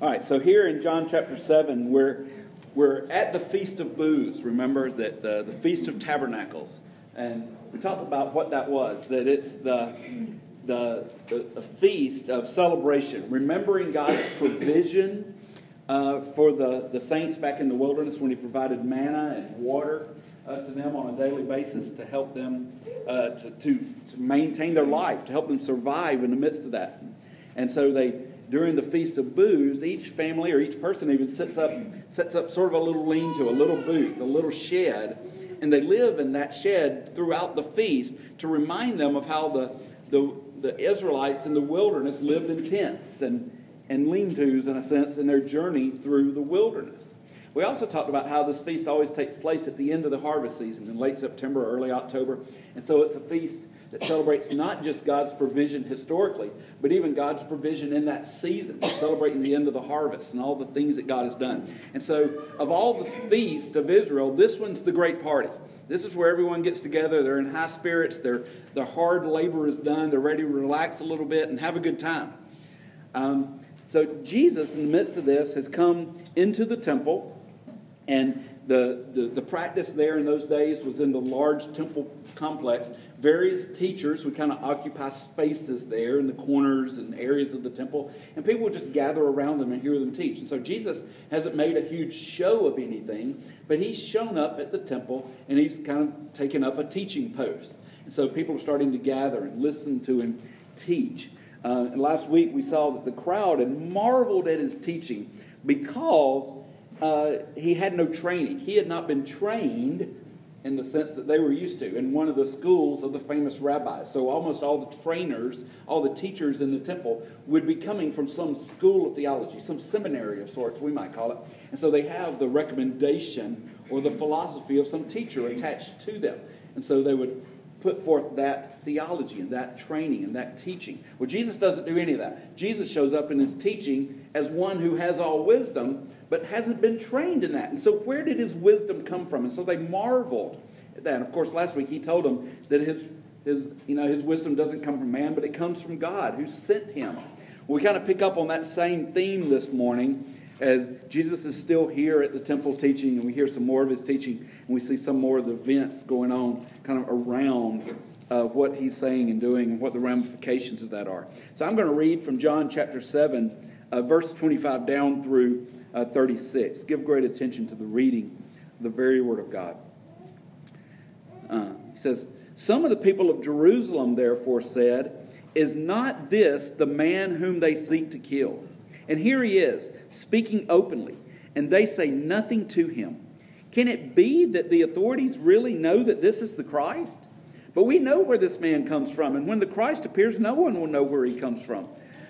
All right, so here in John chapter 7, we're, we're at the Feast of Booths. Remember that the Feast of Tabernacles. And we talked about what that was, that it's the, the, the, the feast of celebration, remembering God's provision uh, for the, the saints back in the wilderness when He provided manna and water uh, to them on a daily basis to help them uh, to, to, to maintain their life, to help them survive in the midst of that. And so they during the feast of booths, each family or each person even sets up sets up sort of a little lean-to, a little booth, a little shed, and they live in that shed throughout the feast to remind them of how the the, the Israelites in the wilderness lived in tents and and lean-tos in a sense in their journey through the wilderness. We also talked about how this feast always takes place at the end of the harvest season in late September or early October, and so it's a feast that celebrates not just God's provision historically, but even God's provision in that season, celebrating the end of the harvest and all the things that God has done. And so, of all the feasts of Israel, this one's the great party. This is where everyone gets together. They're in high spirits. Their, their hard labor is done. They're ready to relax a little bit and have a good time. Um, so, Jesus, in the midst of this, has come into the temple, and the, the, the practice there in those days was in the large temple complex. Various teachers would kind of occupy spaces there in the corners and areas of the temple, and people would just gather around them and hear them teach. And so Jesus hasn't made a huge show of anything, but he's shown up at the temple and he's kind of taken up a teaching post. And so people are starting to gather and listen to him teach. Uh, and last week we saw that the crowd had marveled at his teaching because uh, he had no training. He had not been trained in the sense that they were used to in one of the schools of the famous rabbis. So almost all the trainers, all the teachers in the temple would be coming from some school of theology, some seminary of sorts, we might call it. And so they have the recommendation or the philosophy of some teacher attached to them. And so they would put forth that theology and that training and that teaching. Well, Jesus doesn't do any of that. Jesus shows up in his teaching as one who has all wisdom but hasn't been trained in that. And so, where did his wisdom come from? And so they marveled at that. And of course, last week he told them that his, his, you know, his wisdom doesn't come from man, but it comes from God who sent him. We kind of pick up on that same theme this morning as Jesus is still here at the temple teaching, and we hear some more of his teaching, and we see some more of the events going on kind of around uh, what he's saying and doing and what the ramifications of that are. So I'm going to read from John chapter 7, uh, verse 25 down through uh, 36. Give great attention to the reading the very Word of God. Uh, he says, Some of the people of Jerusalem therefore said, Is not this the man whom they seek to kill? And here he is, speaking openly, and they say nothing to him. Can it be that the authorities really know that this is the Christ? But we know where this man comes from, and when the Christ appears, no one will know where he comes from.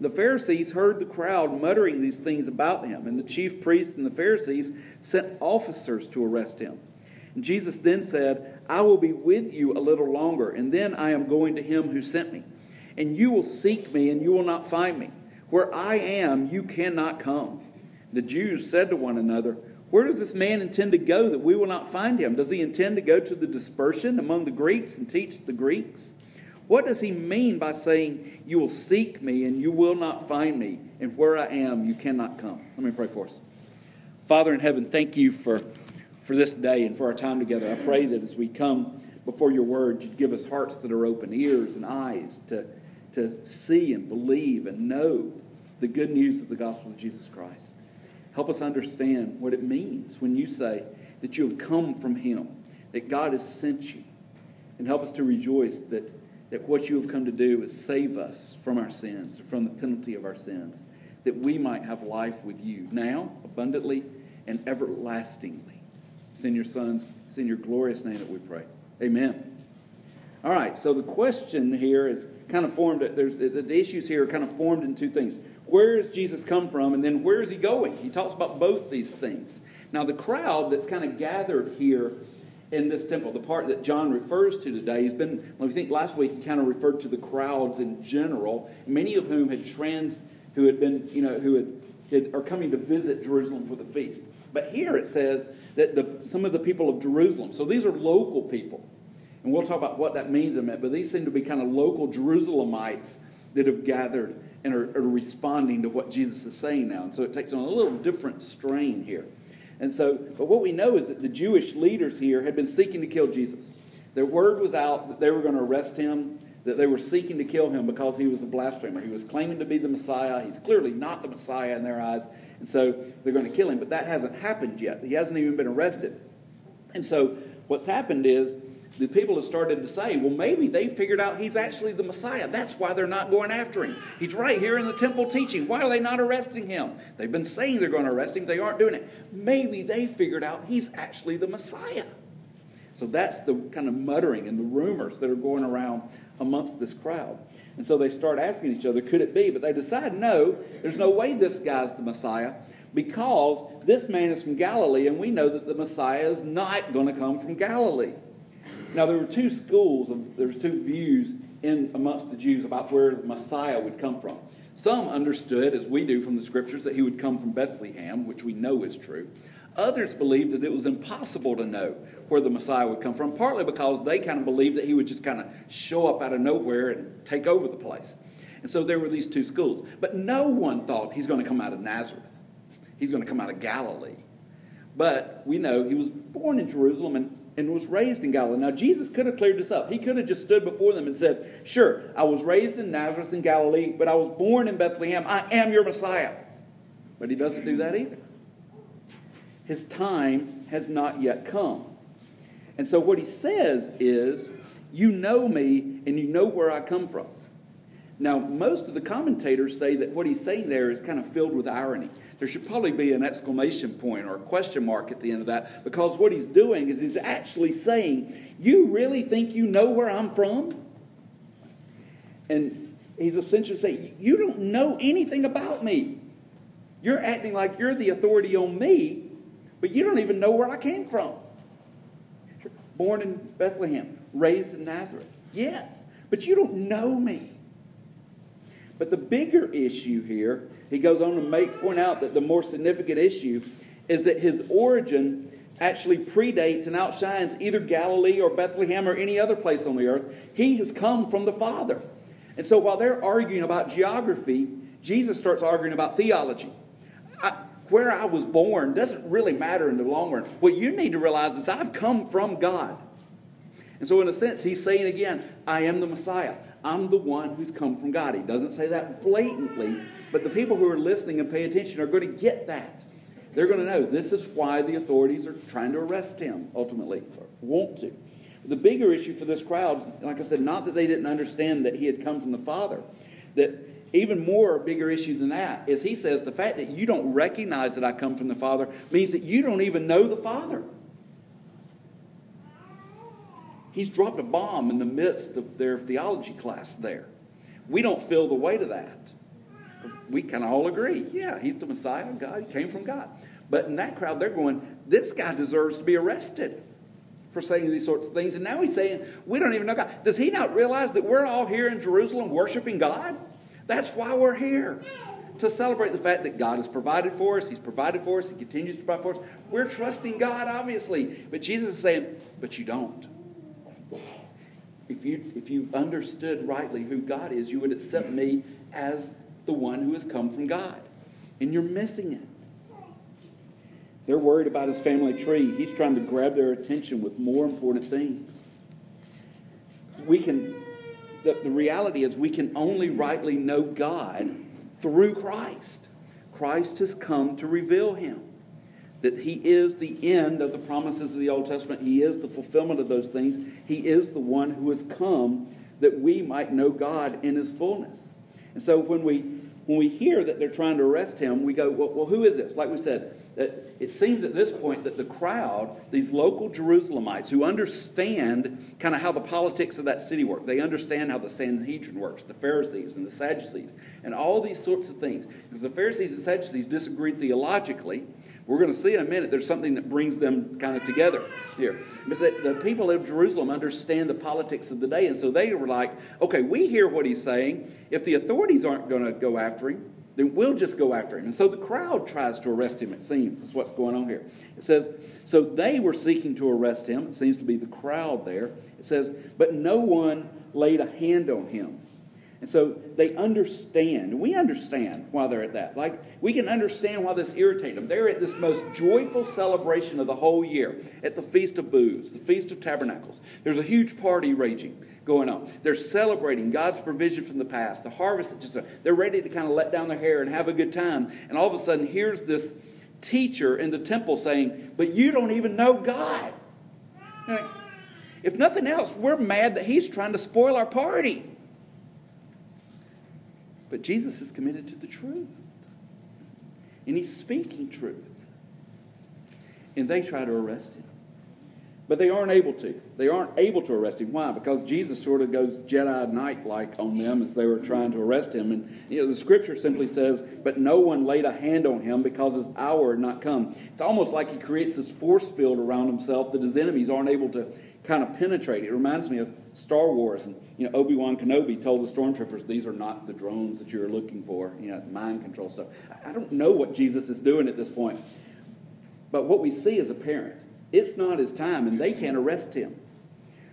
The Pharisees heard the crowd muttering these things about him, and the chief priests and the Pharisees sent officers to arrest him. And Jesus then said, I will be with you a little longer, and then I am going to him who sent me. And you will seek me, and you will not find me. Where I am, you cannot come. The Jews said to one another, Where does this man intend to go that we will not find him? Does he intend to go to the dispersion among the Greeks and teach the Greeks? What does he mean by saying, You will seek me and you will not find me, and where I am, you cannot come? Let me pray for us. Father in heaven, thank you for, for this day and for our time together. I pray that as we come before your word, you'd give us hearts that are open, ears and eyes to, to see and believe and know the good news of the gospel of Jesus Christ. Help us understand what it means when you say that you have come from him, that God has sent you, and help us to rejoice that that what you have come to do is save us from our sins, from the penalty of our sins, that we might have life with you now, abundantly, and everlastingly. It's in your Son's, it's in your glorious name that we pray. Amen. All right, so the question here is kind of formed, there's, the issues here are kind of formed in two things. Where does Jesus come from, and then where is he going? He talks about both these things. Now, the crowd that's kind of gathered here in this temple, the part that John refers to today, has been, I think last week he kind of referred to the crowds in general, many of whom had trans, who had been, you know, who had, had are coming to visit Jerusalem for the feast. But here it says that the, some of the people of Jerusalem, so these are local people. And we'll talk about what that means in a minute, but these seem to be kind of local Jerusalemites that have gathered and are, are responding to what Jesus is saying now. And so it takes on a little different strain here. And so, but what we know is that the Jewish leaders here had been seeking to kill Jesus. Their word was out that they were going to arrest him, that they were seeking to kill him because he was a blasphemer. He was claiming to be the Messiah. He's clearly not the Messiah in their eyes. And so they're going to kill him. But that hasn't happened yet. He hasn't even been arrested. And so what's happened is the people have started to say, well, maybe they figured out he's actually the Messiah. That's why they're not going after him. He's right here in the temple teaching. Why are they not arresting him? They've been saying they're going to arrest him, they aren't doing it. Maybe they figured out he's actually the Messiah. So that's the kind of muttering and the rumors that are going around amongst this crowd. And so they start asking each other, could it be? But they decide, no, there's no way this guy's the Messiah because this man is from Galilee, and we know that the Messiah is not going to come from Galilee. Now, there were two schools, of, there was two views in amongst the Jews about where the Messiah would come from. Some understood, as we do from the scriptures, that he would come from Bethlehem, which we know is true. Others believed that it was impossible to know where the Messiah would come from, partly because they kind of believed that he would just kind of show up out of nowhere and take over the place. And so there were these two schools. But no one thought he's going to come out of Nazareth, he's going to come out of Galilee. But we know he was born in Jerusalem and and was raised in Galilee. Now, Jesus could have cleared this up. He could have just stood before them and said, Sure, I was raised in Nazareth in Galilee, but I was born in Bethlehem. I am your Messiah. But he doesn't do that either. His time has not yet come. And so, what he says is, You know me, and you know where I come from. Now, most of the commentators say that what he's saying there is kind of filled with irony there should probably be an exclamation point or a question mark at the end of that because what he's doing is he's actually saying, You really think you know where I'm from? And he's essentially saying, You don't know anything about me. You're acting like you're the authority on me, but you don't even know where I came from. Born in Bethlehem, raised in Nazareth. Yes, but you don't know me. But the bigger issue here he goes on to make point out that the more significant issue is that his origin actually predates and outshines either Galilee or Bethlehem or any other place on the earth. He has come from the Father. And so while they're arguing about geography, Jesus starts arguing about theology. I, where I was born doesn't really matter in the long run. What you need to realize is I've come from God. And so, in a sense, he's saying again, I am the Messiah. I'm the one who's come from God. He doesn't say that blatantly, but the people who are listening and pay attention are going to get that. They're going to know this is why the authorities are trying to arrest him, ultimately, or want to. The bigger issue for this crowd, like I said, not that they didn't understand that he had come from the Father, that even more bigger issue than that is he says the fact that you don't recognize that I come from the Father means that you don't even know the Father. He's dropped a bomb in the midst of their theology class there. We don't feel the weight of that we can all agree, yeah, he's the Messiah of God. He came from God. But in that crowd, they're going, this guy deserves to be arrested for saying these sorts of things. And now he's saying, we don't even know God. Does he not realize that we're all here in Jerusalem worshiping God? That's why we're here. To celebrate the fact that God has provided for us, He's provided for us, He continues to provide for us. We're trusting God, obviously. But Jesus is saying, but you don't. If you, if you understood rightly who God is, you would accept me as the one who has come from God. And you're missing it. They're worried about his family tree. He's trying to grab their attention with more important things. We can, the, the reality is, we can only rightly know God through Christ. Christ has come to reveal him. That he is the end of the promises of the Old Testament. He is the fulfillment of those things. He is the one who has come that we might know God in his fullness. And so when we when we hear that they're trying to arrest him, we go, well, well who is this? Like we said, that it seems at this point that the crowd, these local Jerusalemites who understand kind of how the politics of that city work, they understand how the Sanhedrin works, the Pharisees and the Sadducees, and all these sorts of things. Because the Pharisees and Sadducees disagreed theologically, We're going to see in a minute there's something that brings them kind of together here. But the, the people of Jerusalem understand the politics of the day, and so they were like, okay, we hear what he's saying. If the authorities aren't going to go after him, then we'll just go after him. And so the crowd tries to arrest him, it seems. is what's going on here. It says, so they were seeking to arrest him. It seems to be the crowd there. It says, but no one laid a hand on him. And so they understand. We understand why they're at that. Like, we can understand why this irritates them. They're at this most joyful celebration of the whole year at the Feast of Booths, the Feast of Tabernacles. There's a huge party raging going on. They're celebrating God's provision from the past, the harvest. Just, they're ready to kind of let down their hair and have a good time. And all of a sudden, here's this teacher in the temple saying, But you don't even know God. If nothing else, we're mad that he's trying to spoil our party. But Jesus is committed to the truth. And he's speaking truth. And they try to arrest him. But they aren't able to. They aren't able to arrest him. Why? Because Jesus sort of goes Jedi Knight like on them as they were trying to arrest him. And you know, the scripture simply says, But no one laid a hand on him because his hour had not come. It's almost like he creates this force field around himself that his enemies aren't able to kind of penetrate. It reminds me of Star Wars. And you know, Obi Wan Kenobi told the stormtroopers, "These are not the drones that you're looking for." You know, mind control stuff. I don't know what Jesus is doing at this point, but what we see is apparent. It's not his time, and they can't arrest him.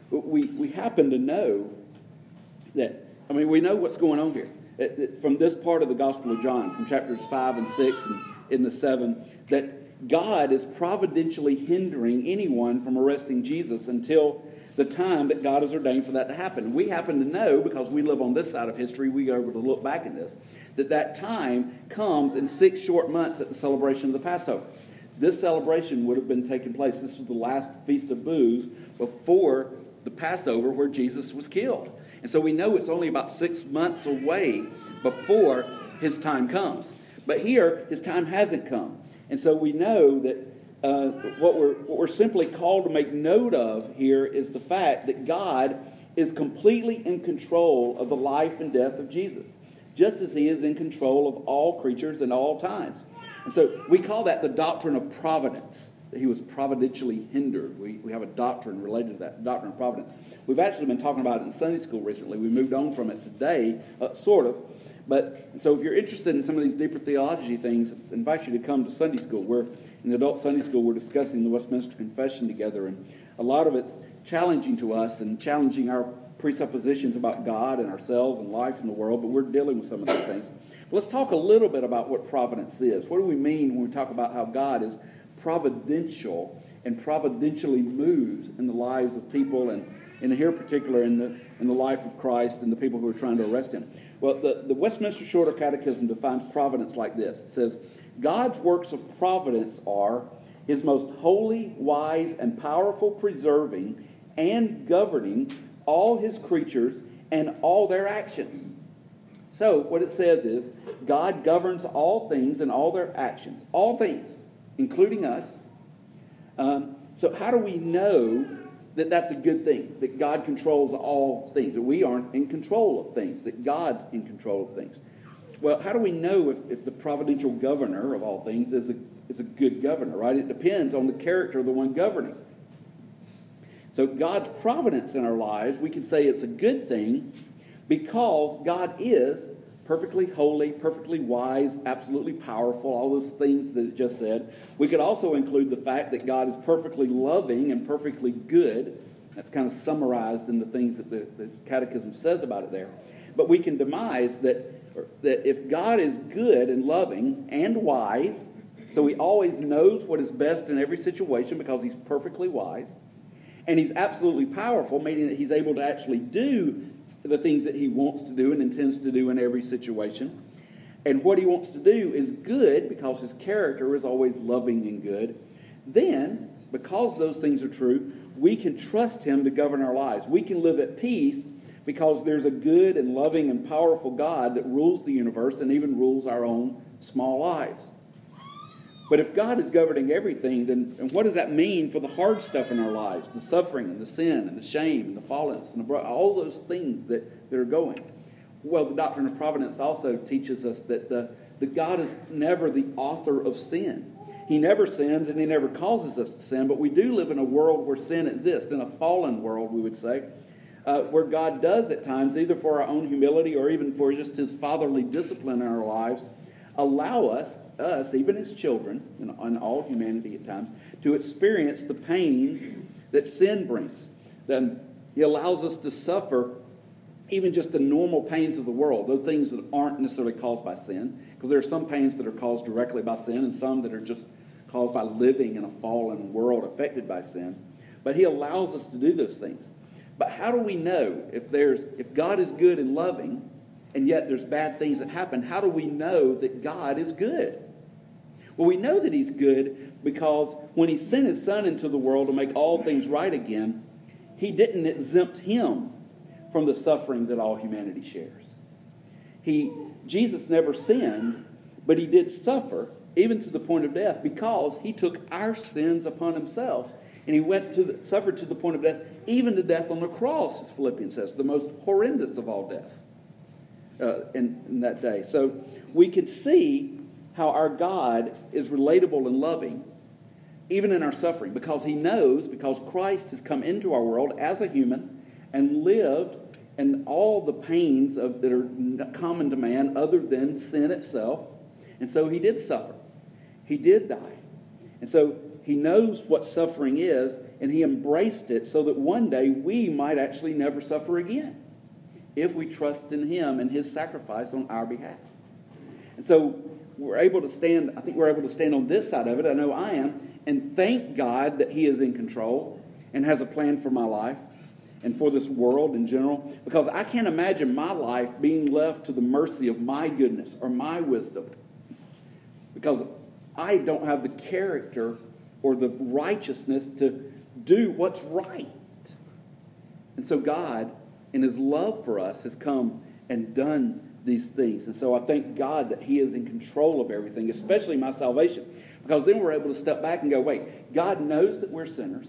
We we happen to know that. I mean, we know what's going on here from this part of the Gospel of John, from chapters five and six, and in the seven, that God is providentially hindering anyone from arresting Jesus until the time that God has ordained for that to happen. We happen to know, because we live on this side of history, we are able to look back in this, that that time comes in six short months at the celebration of the Passover. This celebration would have been taking place. This was the last Feast of Booths before the Passover where Jesus was killed. And so we know it's only about six months away before his time comes. But here, his time hasn't come. And so we know that uh, what, we're, what we're simply called to make note of here is the fact that God is completely in control of the life and death of Jesus, just as he is in control of all creatures and all times. And so we call that the doctrine of providence, that he was providentially hindered. We, we have a doctrine related to that, doctrine of providence. We've actually been talking about it in Sunday school recently. We moved on from it today, uh, sort of. But so if you're interested in some of these deeper theology things, I invite you to come to Sunday school. Where in the adult Sunday school we're discussing the Westminster Confession together, and a lot of it's challenging to us and challenging our presuppositions about God and ourselves and life in the world. But we're dealing with some of those things. But let's talk a little bit about what providence is. What do we mean when we talk about how God is providential and providentially moves in the lives of people and in here particular in the in the life of Christ and the people who are trying to arrest him. Well, the, the Westminster Shorter Catechism defines providence like this it says, God's works of providence are his most holy, wise, and powerful preserving and governing all his creatures and all their actions. So, what it says is God governs all things and all their actions, all things, including us. Um, so, how do we know that that's a good thing, that God controls all things, that we aren't in control of things, that God's in control of things. Well, how do we know if, if the providential governor of all things is a, is a good governor, right? It depends on the character of the one governing. So, God's providence in our lives, we can say it's a good thing because God is perfectly holy, perfectly wise, absolutely powerful, all those things that it just said. We could also include the fact that God is perfectly loving and perfectly good. That's kind of summarized in the things that the, the Catechism says about it there. But we can demise that, that if God is good and loving and wise, so he always knows what is best in every situation because he's perfectly wise, and he's absolutely powerful, meaning that he's able to actually do the things that he wants to do and intends to do in every situation. And what he wants to do is good because his character is always loving and good. Then, because those things are true, we can trust him to govern our lives. We can live at peace because there's a good and loving and powerful God that rules the universe and even rules our own small lives. But if God is governing everything, then what does that mean for the hard stuff in our lives? The suffering and the sin and the shame and the fallenness and the, all those things that, that are going. Well, the doctrine of providence also teaches us that, the, that God is never the author of sin. He never sins and he never causes us to sin, but we do live in a world where sin exists, in a fallen world, we would say, uh, where God does at times, either for our own humility or even for just his fatherly discipline in our lives, allow us, us, even as children, and all humanity at times, to experience the pains that sin brings. Then he allows us to suffer even just the normal pains of the world, those things that aren't necessarily caused by sin, because there are some pains that are caused directly by sin and some that are just caused by living in a fallen world affected by sin. But he allows us to do those things. But how do we know if there's if God is good and loving and yet there's bad things that happen, how do we know that God is good? Well, we know that he's good because when he sent his son into the world to make all things right again, he didn't exempt him from the suffering that all humanity shares. He, Jesus never sinned, but he did suffer, even to the point of death, because he took our sins upon himself. And he went to the, suffered to the point of death, even to death on the cross, as Philippians says, the most horrendous of all deaths uh, in, in that day. So we can see how our God is relatable and loving, even in our suffering, because he knows, because Christ has come into our world as a human and lived and all the pains of, that are common to man other than sin itself. And so he did suffer. He did die. And so he knows what suffering is, and he embraced it so that one day we might actually never suffer again if we trust in him and his sacrifice on our behalf. And so we're able to stand, I think we're able to stand on this side of it. I know I am, and thank God that he is in control and has a plan for my life and for this world in general because I can't imagine my life being left to the mercy of my goodness or my wisdom because I don't have the character or the righteousness to do what's right. And so God, in His love for us, has come and done these things. And so I thank God that He is in control of everything, especially my salvation. Because then we're able to step back and go, wait, God knows that we're sinners.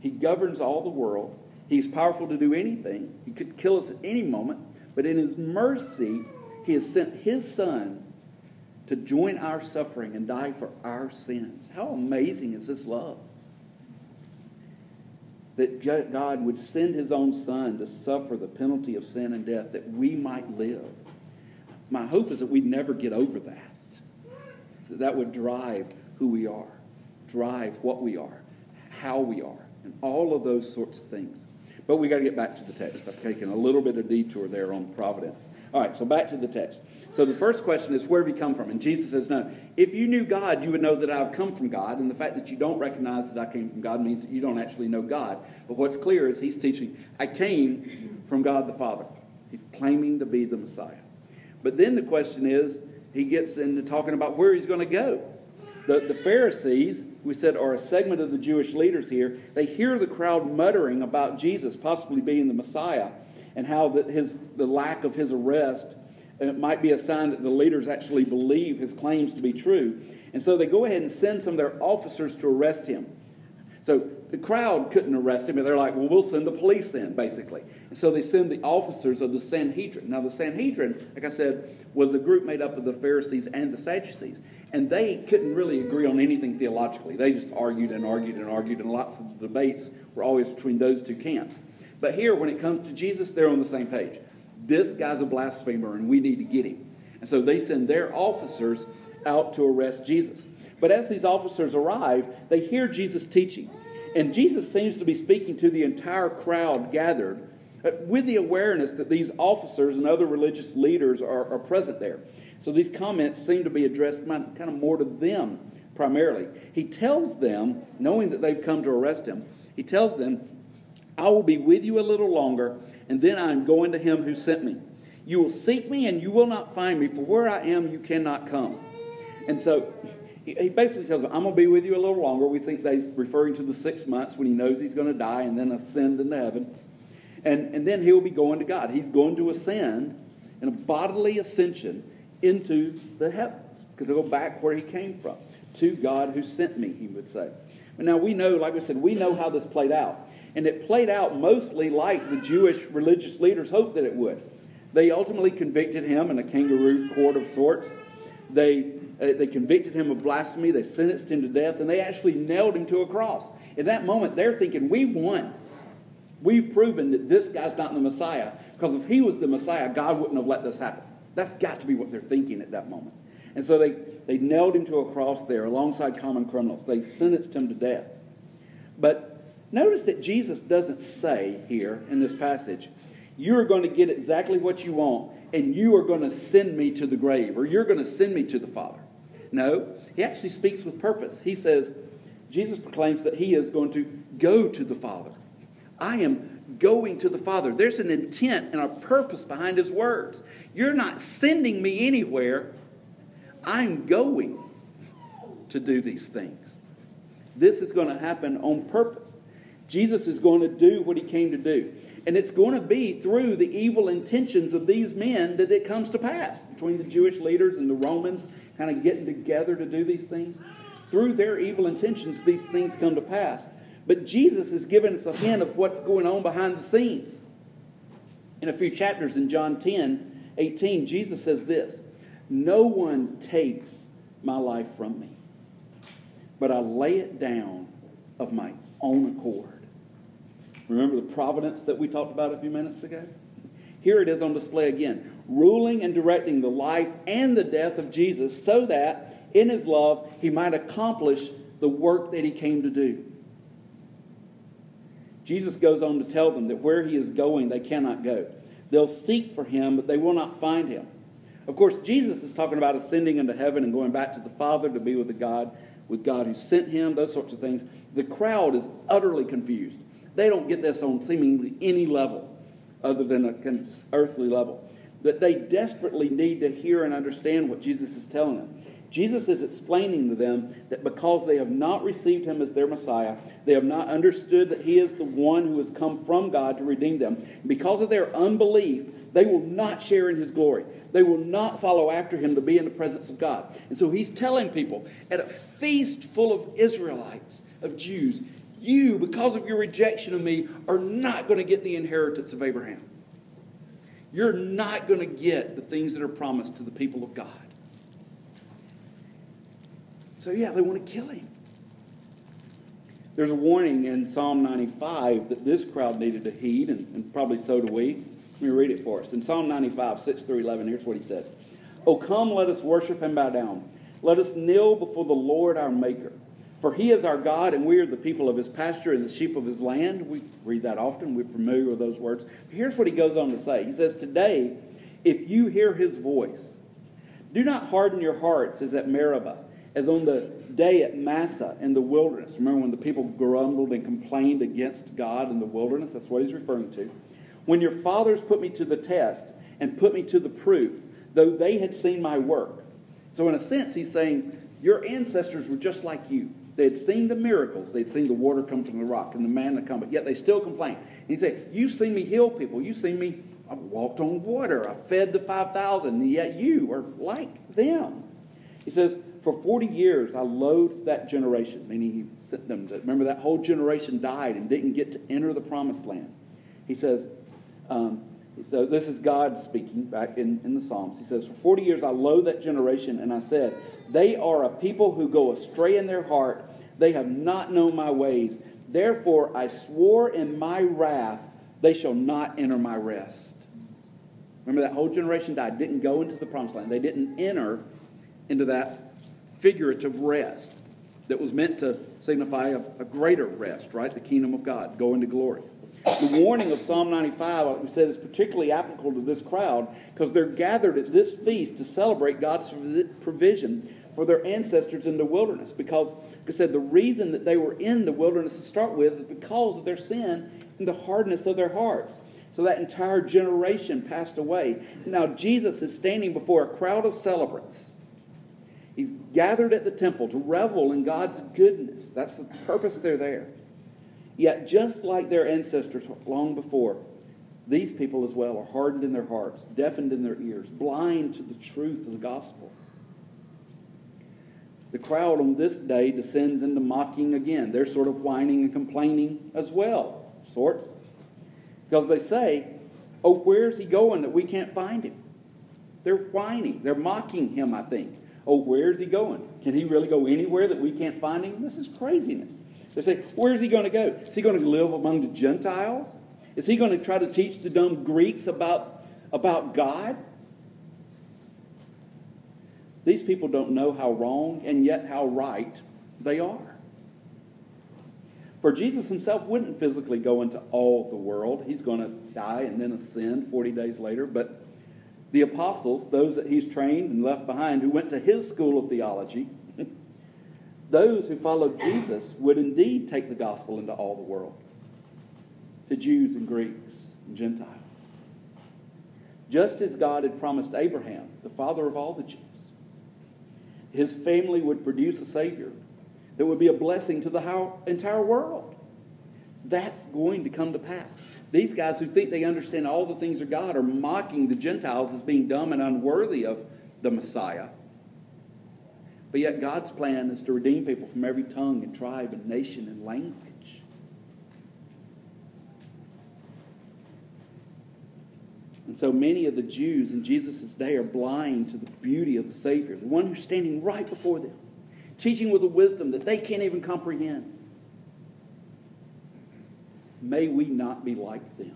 He governs all the world. He's powerful to do anything. He could kill us at any moment. But in His mercy, He has sent His Son to join our suffering and die for our sins. How amazing is this love? That God would send His own Son to suffer the penalty of sin and death that we might live. My hope is that we'd never get over that. That that would drive who we are, drive what we are, how we are, and all of those sorts of things. But we got to get back to the text. I've taken a little bit of detour there on providence. All right, so back to the text. So the first question is, where have you come from? And Jesus says, no. If you knew God, you would know that I've come from God. And the fact that you don't recognize that I came from God means that you don't actually know God. But what's clear is he's teaching, I came from God the Father. He's claiming to be the Messiah. But then the question is, he gets into talking about where he's going to go. The, the Pharisees, we said, are a segment of the Jewish leaders here. They hear the crowd muttering about Jesus possibly being the Messiah and how that his, the lack of his arrest uh, might be a sign that the leaders actually believe his claims to be true. And so they go ahead and send some of their officers to arrest him. So the crowd couldn't arrest him, and they're like, well, we'll send the police in, basically. And so they send the officers of the Sanhedrin. Now, the Sanhedrin, like I said, was a group made up of the Pharisees and the Sadducees. And they couldn't really agree on anything theologically. They just argued and argued and argued, and lots of the debates were always between those two camps. But here, when it comes to Jesus, they're on the same page. This guy's a blasphemer, and we need to get him. And so they send their officers out to arrest Jesus. But as these officers arrive, they hear Jesus teaching. And Jesus seems to be speaking to the entire crowd gathered uh, with the awareness that these officers and other religious leaders are, are present there. So these comments seem to be addressed kind of more to them primarily. He tells them, knowing that they've come to arrest him, he tells them, I will be with you a little longer, and then I am going to him who sent me. You will seek me, and you will not find me, for where I am, you cannot come. And so he basically tells them, I'm going to be with you a little longer. We think he's referring to the six months when he knows he's going to die and then ascend into heaven. And, and then he'll be going to God. He's going to ascend in a bodily ascension into the heavens, because he'll go back where he came from, to God who sent me, he would say. But now we know, like I said, we know how this played out. And it played out mostly like the Jewish religious leaders hoped that it would. They ultimately convicted him in a kangaroo court of sorts. They uh, they convicted him of blasphemy, they sentenced him to death, and they actually nailed him to a cross. In that moment, they're thinking, We won. We've proven that this guy's not the Messiah, because if he was the Messiah, God wouldn't have let this happen. That's got to be what they're thinking at that moment. And so they, they nailed him to a cross there alongside common criminals. They sentenced him to death. But notice that Jesus doesn't say here in this passage, You're going to get exactly what you want, and you are going to send me to the grave, or you're going to send me to the Father. No, he actually speaks with purpose. He says, Jesus proclaims that he is going to go to the Father. I am going to the Father. There's an intent and a purpose behind his words. You're not sending me anywhere. I'm going to do these things. This is going to happen on purpose. Jesus is going to do what he came to do. And it's going to be through the evil intentions of these men that it comes to pass, between the Jewish leaders and the Romans kind of getting together to do these things. Through their evil intentions, these things come to pass. But Jesus has given us a hint of what's going on behind the scenes. In a few chapters in John 10, 18, Jesus says this No one takes my life from me, but I lay it down of my own accord. Remember the providence that we talked about a few minutes ago? Here it is on display again, ruling and directing the life and the death of Jesus so that in his love he might accomplish the work that he came to do. Jesus goes on to tell them that where he is going, they cannot go. They'll seek for him, but they will not find him. Of course, Jesus is talking about ascending into heaven and going back to the Father to be with the God, with God who sent him, those sorts of things. The crowd is utterly confused. They don't get this on seemingly any level other than a earthly level. But they desperately need to hear and understand what Jesus is telling them. Jesus is explaining to them that because they have not received him as their Messiah, they have not understood that he is the one who has come from God to redeem them. Because of their unbelief, they will not share in his glory. They will not follow after him to be in the presence of God. And so he's telling people at a feast full of Israelites, of Jews, you, because of your rejection of me, are not going to get the inheritance of Abraham. You're not going to get the things that are promised to the people of God. So, yeah, they want to kill him. There's a warning in Psalm 95 that this crowd needed to heed, and, and, probably so do we. Let me read it for us. In Psalm 95, 6 through 11, here's what he says Oh, come, let us worship and bow down. Let us kneel before the Lord our Maker. For he is our God, and we are the people of his pasture and the sheep of his land. We read that often. We're familiar with those words. Here's what he goes on to say He says, Today, if you hear his voice, do not harden your hearts as at Meribah as on the day at Massah in the wilderness. Remember when the people grumbled and complained against God in the wilderness? That's what he's referring to. When your fathers put me to the test and put me to the proof, though they had seen my work. So, in a sense, he's saying, Your ancestors were just like you. They had seen the miracles. They'd seen the water come from the rock and the manna come, but yet they still complain. And he said, You've seen me heal people. You've seen me, I walked on water. I fed the 5,000, and yet you are like them. He says, for 40 years, I loathed that generation, meaning he sent them to, remember that whole generation died and didn't get to enter the promised land. He says, um, so this is God speaking back in, in the Psalms. He says, For 40 years I loathed that generation, and I said, They are a people who go astray in their heart. They have not known my ways. Therefore I swore in my wrath, they shall not enter my rest. Remember that whole generation died, didn't go into the promised land. They didn't enter into that figurative rest that was meant to signify a, a, greater rest, right? The kingdom of God, go into glory. The warning of Psalm 95, like we said, is particularly applicable to this crowd because they're gathered at this feast to celebrate God's provision for their ancestors in the wilderness. Because, like I said, the reason that they were in the wilderness to start with is because of their sin and the hardness of their hearts. So that entire generation passed away. Now Jesus is standing before a crowd of celebrants He's gathered at the temple to revel in God's goodness. That's the purpose they're there. Yet, just like their ancestors long before, these people as well are hardened in their hearts, deafened in their ears, blind to the truth of the gospel. The crowd on this day descends into mocking again. They're sort of whining and complaining as well, sorts. Because they say, Oh, where's he going that we can't find him? They're whining. They're mocking him, I think Oh, where is he going? Can he really go anywhere that we can't find him? This is craziness. They say, where is he going to go? Is he going to live among the Gentiles? Is he going to try to teach the dumb Greeks about, about God? These people don't know how wrong and yet how right they are. For Jesus himself wouldn't physically go into all the world. He's going to die and then ascend 40 days later. But the apostles, those that he's trained and left behind, who went to his school of theology, those who followed Jesus would indeed take the gospel into all the world to Jews and Greeks and Gentiles. Just as God had promised Abraham, the father of all the Jews, his family would produce a Savior that would be a blessing to the entire world. That's going to come to pass. These guys who think they understand all the things of God are mocking the Gentiles as being dumb and unworthy of the Messiah. But yet, God's plan is to redeem people from every tongue and tribe and nation and language. And so many of the Jews in Jesus' day are blind to the beauty of the Savior, the one who's standing right before them, teaching with a wisdom that they can't even comprehend. May we not be like them.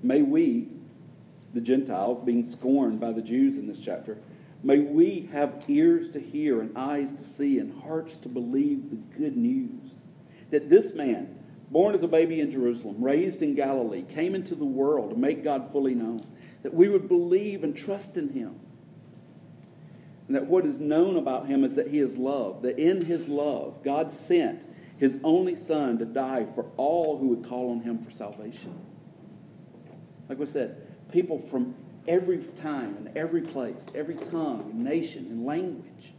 May we, the Gentiles, being scorned by the Jews in this chapter, may we have ears to hear and eyes to see and hearts to believe the good news that this man, born as a baby in Jerusalem, raised in Galilee, came into the world to make God fully known, that we would believe and trust in him. And that what is known about him is that he is love, that in his love, God sent his only son to die for all who would call on him for salvation. Like we said, people from every time and every place, every tongue and nation and language.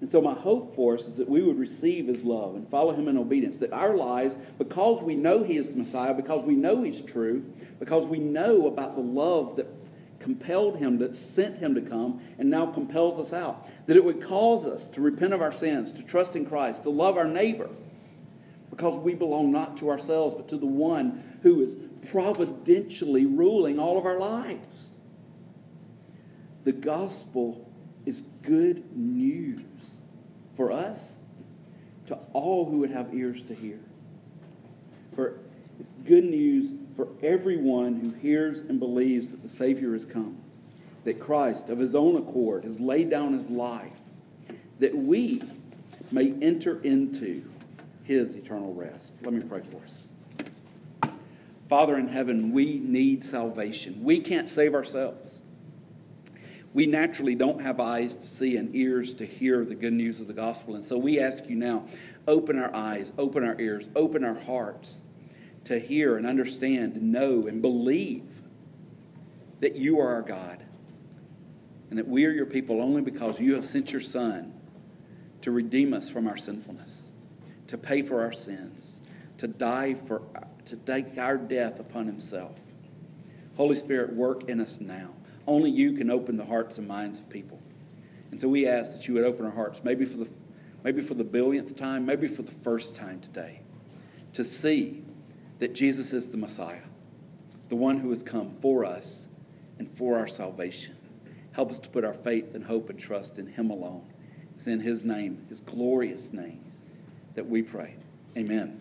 And so, my hope for us is that we would receive his love and follow him in obedience. That our lives, because we know he is the Messiah, because we know he's true, because we know about the love that compelled him, that sent him to come, and now compels us out. That it would cause us to repent of our sins, to trust in Christ, to love our neighbor, because we belong not to ourselves, but to the one who is providentially ruling all of our lives. The gospel is good news for us, to all who would have ears to hear. For it's good news for everyone who hears and believes that the Savior has come, that Christ, of his own accord, has laid down his life, that we may enter into his eternal rest. Let me pray for us. Father in heaven, we need salvation. We can't save ourselves. We naturally don't have eyes to see and ears to hear the good news of the gospel. And so we ask you now open our eyes, open our ears, open our hearts to hear and understand and know and believe that you are our God and that we are your people only because you have sent your Son to redeem us from our sinfulness, to pay for our sins, to die for to take our death upon himself. Holy Spirit, work in us now. Only you can open the hearts and minds of people. And so we ask that you would open our hearts, maybe for the maybe for the billionth time, maybe for the first time today, to see that Jesus is the Messiah, the one who has come for us and for our salvation. Help us to put our faith and hope and trust in Him alone. It's in His name, His glorious name, that we pray. Amen.